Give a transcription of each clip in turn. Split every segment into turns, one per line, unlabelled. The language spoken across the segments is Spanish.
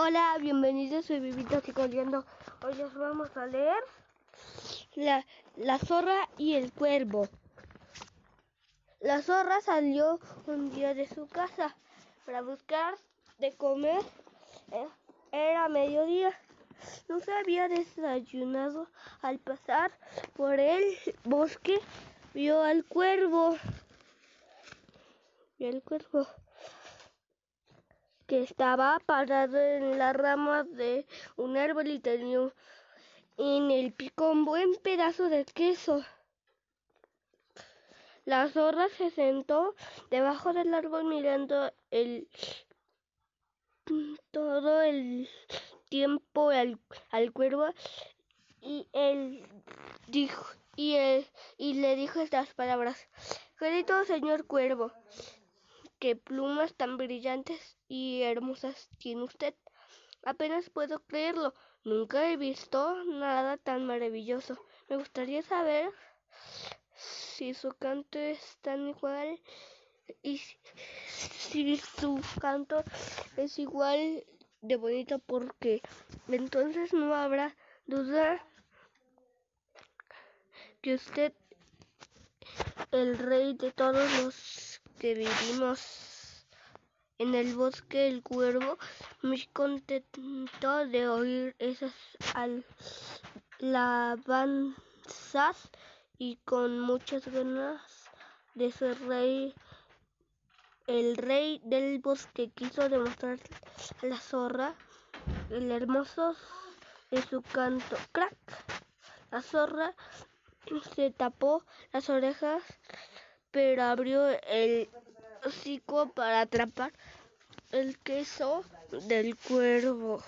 Hola, bienvenidos a Vivito Psicoliendo. Hoy les vamos a leer la, la zorra y el cuervo. La zorra salió un día de su casa para buscar de comer. Eh, Era mediodía. No se había desayunado. Al pasar por el bosque, vio al cuervo. Vio al cuervo que estaba parado en la rama de un árbol y tenía en el pico un buen pedazo de queso. La zorra se sentó debajo del árbol mirando el todo el tiempo al, al cuervo y él dijo y, y le dijo estas palabras querido señor cuervo qué plumas tan brillantes y hermosas tiene usted. Apenas puedo creerlo nunca he visto nada tan maravilloso. Me gustaría saber si su canto es tan igual y si su canto es igual de bonito porque entonces no habrá duda que usted el rey de todos los que vivimos en el bosque el cuervo muy contento de oír esas alabanzas y con muchas ganas de ser rey. El rey del bosque quiso demostrar a la zorra el hermoso de su canto. ¡Crack! La zorra se tapó las orejas, pero abrió el hocico para atrapar el queso del cuervo.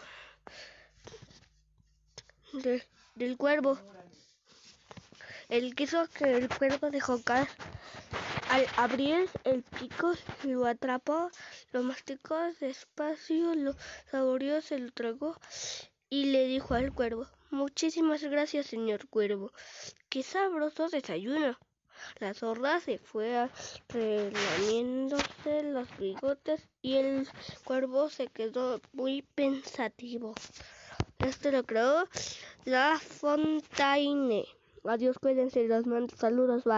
De, del cuervo el queso que el cuervo dejó caer. Al abrir el pico lo atrapó, lo masticó despacio, lo saboreó, se lo tragó y le dijo al cuervo, muchísimas gracias señor cuervo, qué sabroso desayuno. La zorra se fue relamiéndose los bigotes y el cuervo se quedó muy pensativo. Esto lo creó La Fontaine. Adiós, cuídense los mando saludos, bye.